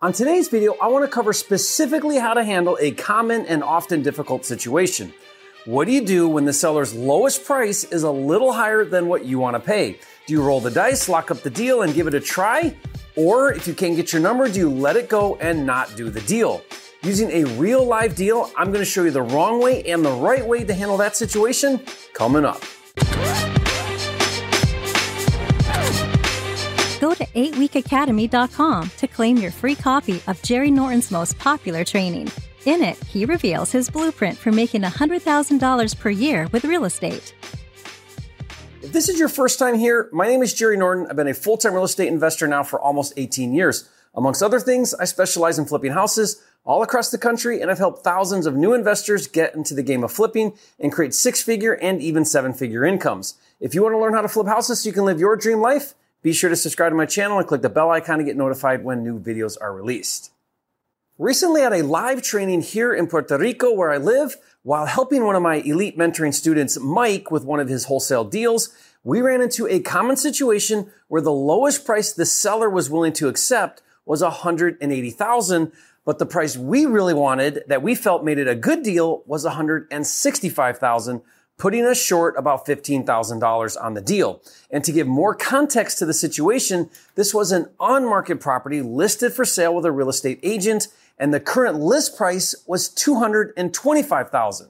On today's video, I want to cover specifically how to handle a common and often difficult situation. What do you do when the seller's lowest price is a little higher than what you want to pay? Do you roll the dice, lock up the deal, and give it a try? Or if you can't get your number, do you let it go and not do the deal? Using a real live deal, I'm going to show you the wrong way and the right way to handle that situation coming up. 8weekacademy.com to claim your free copy of Jerry Norton's most popular training. In it, he reveals his blueprint for making $100,000 per year with real estate. If this is your first time here, my name is Jerry Norton. I've been a full time real estate investor now for almost 18 years. Amongst other things, I specialize in flipping houses all across the country, and I've helped thousands of new investors get into the game of flipping and create six figure and even seven figure incomes. If you want to learn how to flip houses so you can live your dream life, be sure to subscribe to my channel and click the bell icon to get notified when new videos are released. Recently at a live training here in Puerto Rico where I live, while helping one of my elite mentoring students, Mike, with one of his wholesale deals, we ran into a common situation where the lowest price the seller was willing to accept was 180,000, but the price we really wanted that we felt made it a good deal was 165,000 putting us short about $15,000 on the deal. And to give more context to the situation, this was an on-market property listed for sale with a real estate agent, and the current list price was $225,000.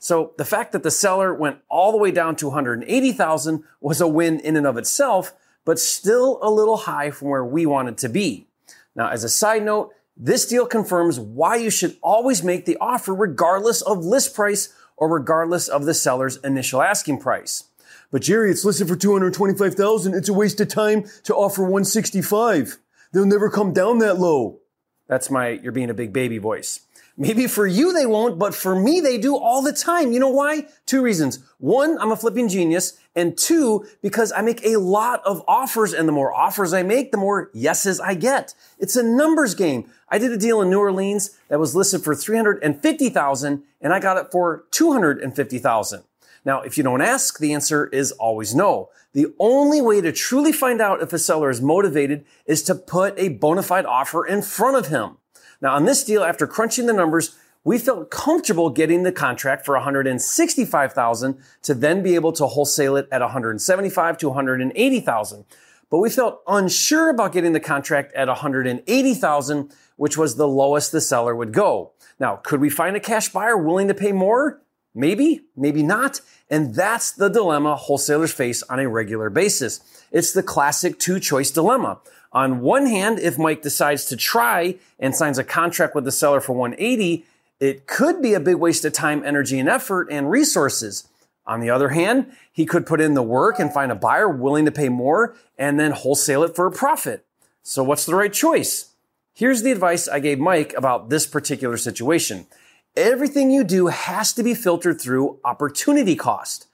So the fact that the seller went all the way down to 180,000 was a win in and of itself, but still a little high from where we wanted to be. Now, as a side note, this deal confirms why you should always make the offer regardless of list price or regardless of the seller's initial asking price. But Jerry, it's listed for 225,000. It's a waste of time to offer 165. They'll never come down that low. That's my, you're being a big baby voice. Maybe for you they won't, but for me they do all the time. You know why? Two reasons. One, I'm a flipping genius. And two, because I make a lot of offers and the more offers I make, the more yeses I get. It's a numbers game. I did a deal in New Orleans that was listed for 350,000 and I got it for 250,000. Now, if you don't ask, the answer is always no. The only way to truly find out if a seller is motivated is to put a bona fide offer in front of him. Now, on this deal, after crunching the numbers, we felt comfortable getting the contract for 165,000 to then be able to wholesale it at 175 to 180,000. But we felt unsure about getting the contract at 180,000, which was the lowest the seller would go. Now, could we find a cash buyer willing to pay more? Maybe, maybe not. And that's the dilemma wholesalers face on a regular basis. It's the classic two choice dilemma. On one hand, if Mike decides to try and signs a contract with the seller for 180, it could be a big waste of time, energy, and effort and resources. On the other hand, he could put in the work and find a buyer willing to pay more and then wholesale it for a profit. So what's the right choice? Here's the advice I gave Mike about this particular situation. Everything you do has to be filtered through opportunity cost.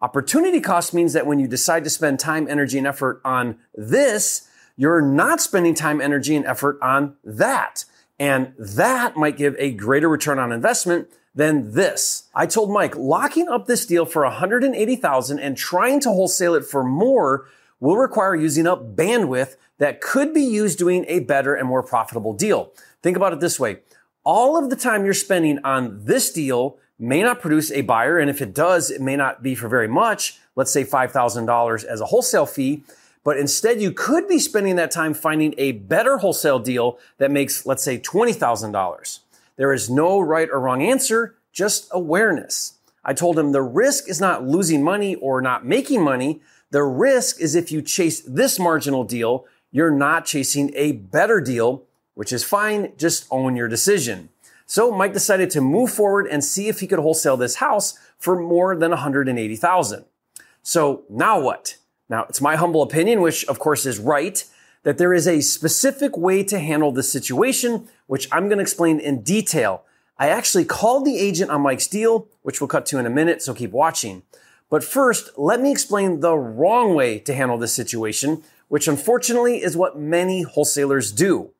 Opportunity cost means that when you decide to spend time, energy, and effort on this, you're not spending time, energy, and effort on that. And that might give a greater return on investment than this. I told Mike, locking up this deal for 180,000 and trying to wholesale it for more will require using up bandwidth that could be used doing a better and more profitable deal. Think about it this way. All of the time you're spending on this deal may not produce a buyer. And if it does, it may not be for very much. Let's say $5,000 as a wholesale fee. But instead, you could be spending that time finding a better wholesale deal that makes, let's say, $20,000. There is no right or wrong answer, just awareness. I told him the risk is not losing money or not making money. The risk is if you chase this marginal deal, you're not chasing a better deal, which is fine. Just own your decision. So Mike decided to move forward and see if he could wholesale this house for more than 180,000. So now what? Now, it's my humble opinion, which of course is right, that there is a specific way to handle this situation, which I'm going to explain in detail. I actually called the agent on Mike's deal, which we'll cut to in a minute, so keep watching. But first, let me explain the wrong way to handle this situation, which unfortunately is what many wholesalers do.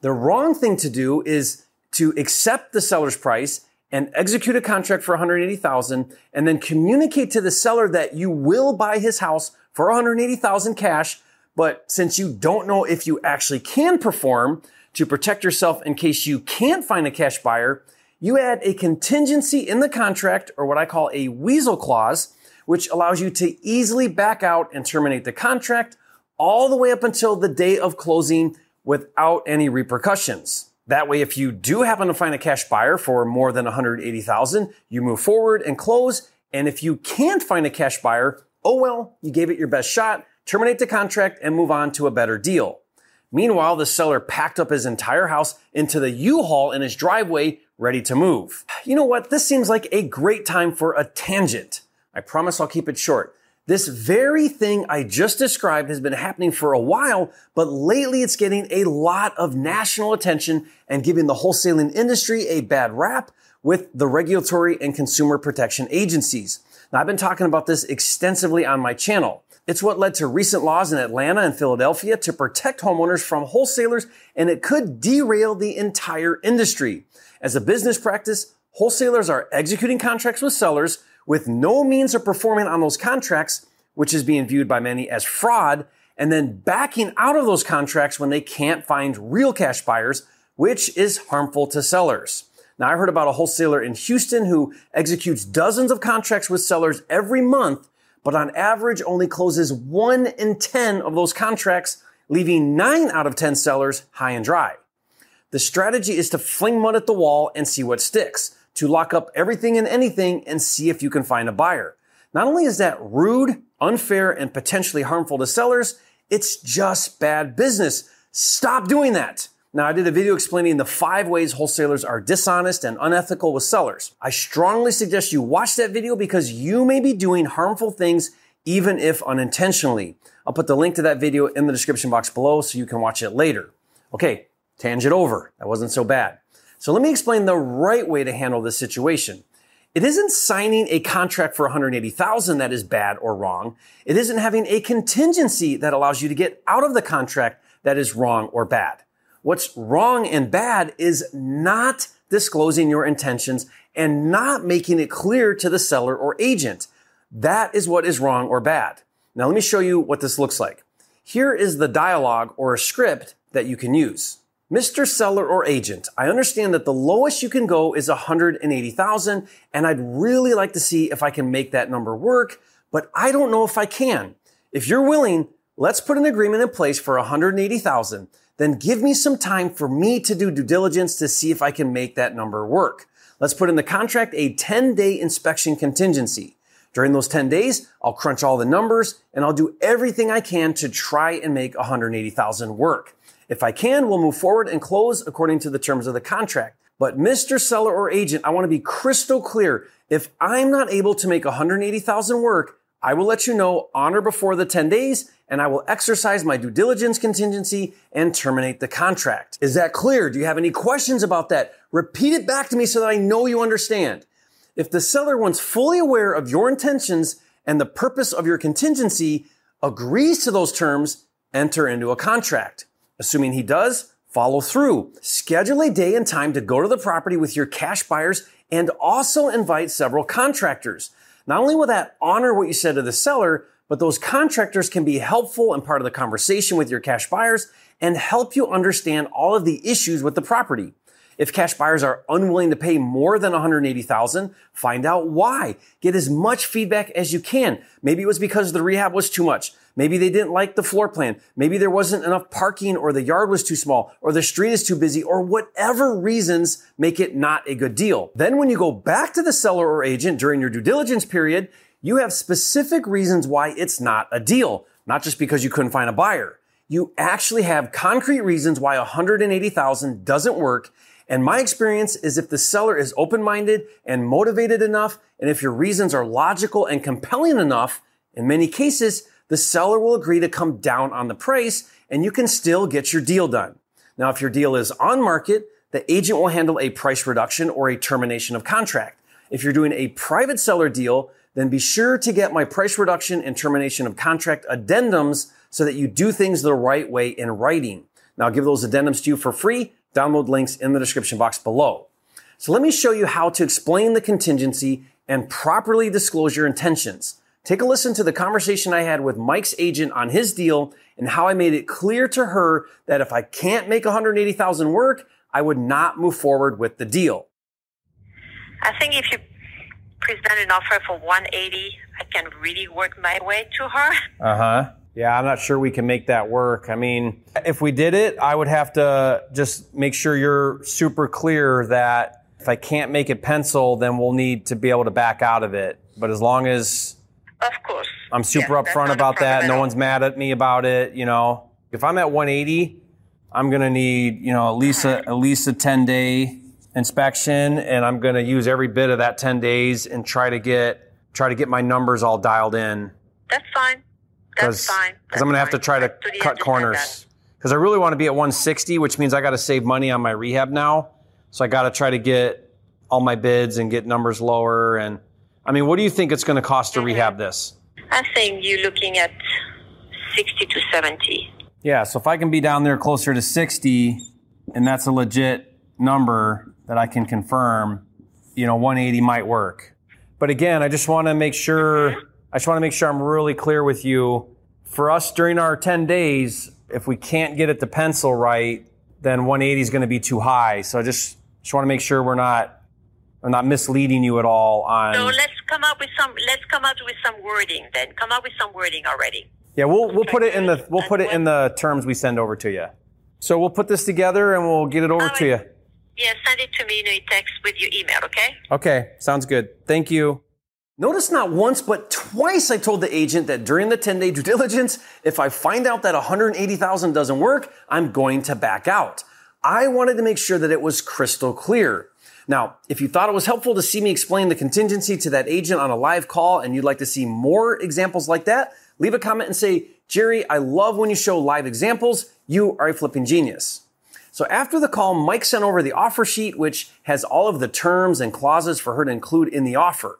The wrong thing to do is to accept the seller's price and execute a contract for 180,000 and then communicate to the seller that you will buy his house for 180,000 cash, but since you don't know if you actually can perform, to protect yourself in case you can't find a cash buyer, you add a contingency in the contract or what I call a weasel clause, which allows you to easily back out and terminate the contract all the way up until the day of closing without any repercussions. That way, if you do happen to find a cash buyer for more than 180,000, you move forward and close. And if you can't find a cash buyer, oh well, you gave it your best shot, terminate the contract and move on to a better deal. Meanwhile, the seller packed up his entire house into the U-Haul in his driveway, ready to move. You know what? This seems like a great time for a tangent. I promise I'll keep it short. This very thing I just described has been happening for a while, but lately it's getting a lot of national attention and giving the wholesaling industry a bad rap with the regulatory and consumer protection agencies. Now, I've been talking about this extensively on my channel. It's what led to recent laws in Atlanta and Philadelphia to protect homeowners from wholesalers, and it could derail the entire industry. As a business practice, wholesalers are executing contracts with sellers with no means of performing on those contracts, which is being viewed by many as fraud, and then backing out of those contracts when they can't find real cash buyers, which is harmful to sellers. Now, I heard about a wholesaler in Houston who executes dozens of contracts with sellers every month, but on average only closes one in 10 of those contracts, leaving nine out of 10 sellers high and dry. The strategy is to fling mud at the wall and see what sticks to lock up everything and anything and see if you can find a buyer. Not only is that rude, unfair, and potentially harmful to sellers, it's just bad business. Stop doing that. Now, I did a video explaining the five ways wholesalers are dishonest and unethical with sellers. I strongly suggest you watch that video because you may be doing harmful things even if unintentionally. I'll put the link to that video in the description box below so you can watch it later. Okay, tangent over. That wasn't so bad. So let me explain the right way to handle this situation. It isn't signing a contract for 180,000 that is bad or wrong. It isn't having a contingency that allows you to get out of the contract that is wrong or bad. What's wrong and bad is not disclosing your intentions and not making it clear to the seller or agent. That is what is wrong or bad. Now let me show you what this looks like. Here is the dialogue or a script that you can use. Mr. Seller or Agent, I understand that the lowest you can go is 180,000 and I'd really like to see if I can make that number work, but I don't know if I can. If you're willing, let's put an agreement in place for 180,000. Then give me some time for me to do due diligence to see if I can make that number work. Let's put in the contract a 10 day inspection contingency. During those 10 days, I'll crunch all the numbers and I'll do everything I can to try and make 180,000 work. If I can, we'll move forward and close according to the terms of the contract. But Mr. Seller or agent, I want to be crystal clear. If I'm not able to make 180,000 work, I will let you know on or before the 10 days and I will exercise my due diligence contingency and terminate the contract. Is that clear? Do you have any questions about that? Repeat it back to me so that I know you understand. If the seller, once fully aware of your intentions and the purpose of your contingency, agrees to those terms, enter into a contract. Assuming he does, follow through. Schedule a day and time to go to the property with your cash buyers and also invite several contractors. Not only will that honor what you said to the seller, but those contractors can be helpful and part of the conversation with your cash buyers and help you understand all of the issues with the property. If cash buyers are unwilling to pay more than 180,000, find out why. Get as much feedback as you can. Maybe it was because the rehab was too much. Maybe they didn't like the floor plan. Maybe there wasn't enough parking or the yard was too small or the street is too busy or whatever reasons make it not a good deal. Then when you go back to the seller or agent during your due diligence period, you have specific reasons why it's not a deal, not just because you couldn't find a buyer. You actually have concrete reasons why 180,000 doesn't work and my experience is if the seller is open-minded and motivated enough, and if your reasons are logical and compelling enough, in many cases, the seller will agree to come down on the price and you can still get your deal done. Now, if your deal is on market, the agent will handle a price reduction or a termination of contract. If you're doing a private seller deal, then be sure to get my price reduction and termination of contract addendums so that you do things the right way in writing. Now, I'll give those addendums to you for free Download links in the description box below. So let me show you how to explain the contingency and properly disclose your intentions. Take a listen to the conversation I had with Mike's agent on his deal and how I made it clear to her that if I can't make 180,000 work, I would not move forward with the deal. I think if you present an offer for 180, I can really work my way to her. Uh huh. Yeah, I'm not sure we can make that work. I mean, if we did it, I would have to just make sure you're super clear that if I can't make it pencil, then we'll need to be able to back out of it. But as long as Of course. I'm super that's upfront not a about problem that, at no all. one's mad at me about it, you know. If I'm at 180, I'm gonna need, you know, at least a at least a 10 day inspection, and I'm gonna use every bit of that 10 days and try to get try to get my numbers all dialed in. That's fine. Because I'm going to have to try to. Cut corners. Because I really want to be at 160, which means I got to save money on my rehab now. So I got to try to get all my bids and get numbers lower. And I mean, what do you think it's going to cost Mm-hmm. to rehab this? that. I think you're looking at 60 to 70. Yeah. So if I can be down there closer to 60, and that's a legit number that I can confirm, you know, 180 might work. But again, I just want to make sure, I just want to make sure I'm really clear with you. For us during our 10 days, if we can't get it to pencil right, then 180 is going to be too high. So I just, just want to make sure we're not, I'm not misleading you at all on. So let's come up with some. Let's come up with some wording. Then come up with some wording already. Yeah, we'll we'll put it in the we'll put it in the terms we send over to you. So we'll put this together and we'll get it over to you. Yeah, send it to me in a text with your email. Okay. Okay, sounds good. Thank you. Notice not once but twice I told the agent that during the 10-day due diligence, if I find out that 180,000 doesn't work, I'm going to back out. I wanted to make sure that it was crystal clear. Now, if you thought it was helpful to see me explain the contingency to that agent on a live call and you'd like to see more examples like that, leave a comment and say, Jerry, I love when you show live examples. You are a flipping genius. So after the call, Mike sent over the offer sheet, which has all of the terms and clauses for her to include in the offer.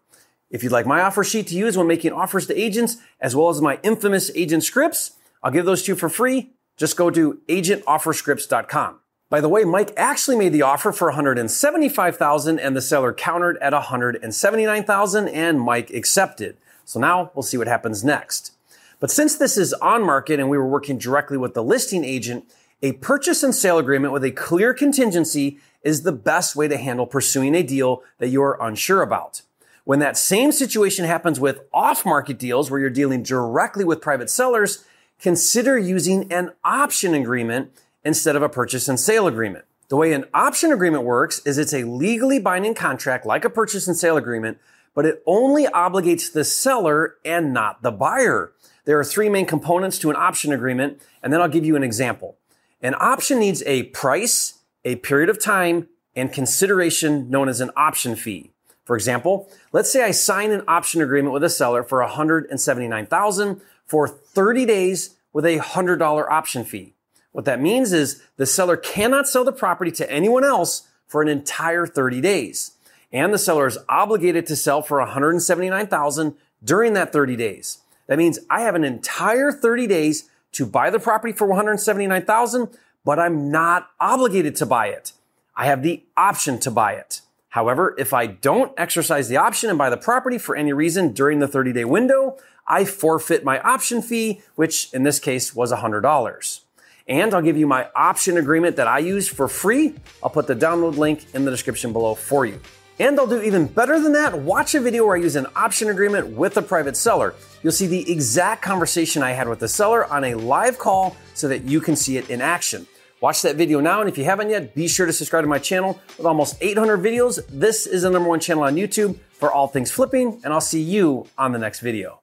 If you'd like my offer sheet to use when making offers to agents, as well as my infamous agent scripts, I'll give those to you for free. Just go to agentofferscripts.com. By the way, Mike actually made the offer for 175,000 and the seller countered at 179,000 and Mike accepted. So now we'll see what happens next. But since this is on market and we were working directly with the listing agent, a purchase and sale agreement with a clear contingency is the best way to handle pursuing a deal that you are unsure about. When that same situation happens with off market deals where you're dealing directly with private sellers, consider using an option agreement instead of a purchase and sale agreement. The way an option agreement works is it's a legally binding contract like a purchase and sale agreement, but it only obligates the seller and not the buyer. There are three main components to an option agreement, and then I'll give you an example. An option needs a price, a period of time, and consideration known as an option fee. For example, let's say I sign an option agreement with a seller for 179,000 for 30 days with a $100 option fee. What that means is the seller cannot sell the property to anyone else for an entire 30 days. And the seller is obligated to sell for 179,000 during that 30 days. That means I have an entire 30 days to buy the property for 179,000, but I'm not obligated to buy it. I have the option to buy it. However, if I don't exercise the option and buy the property for any reason during the 30 day window, I forfeit my option fee, which in this case was $100. And I'll give you my option agreement that I use for free. I'll put the download link in the description below for you. And I'll do even better than that. Watch a video where I use an option agreement with a private seller. You'll see the exact conversation I had with the seller on a live call so that you can see it in action. Watch that video now, and if you haven't yet, be sure to subscribe to my channel. With almost 800 videos, this is the number one channel on YouTube for all things flipping, and I'll see you on the next video.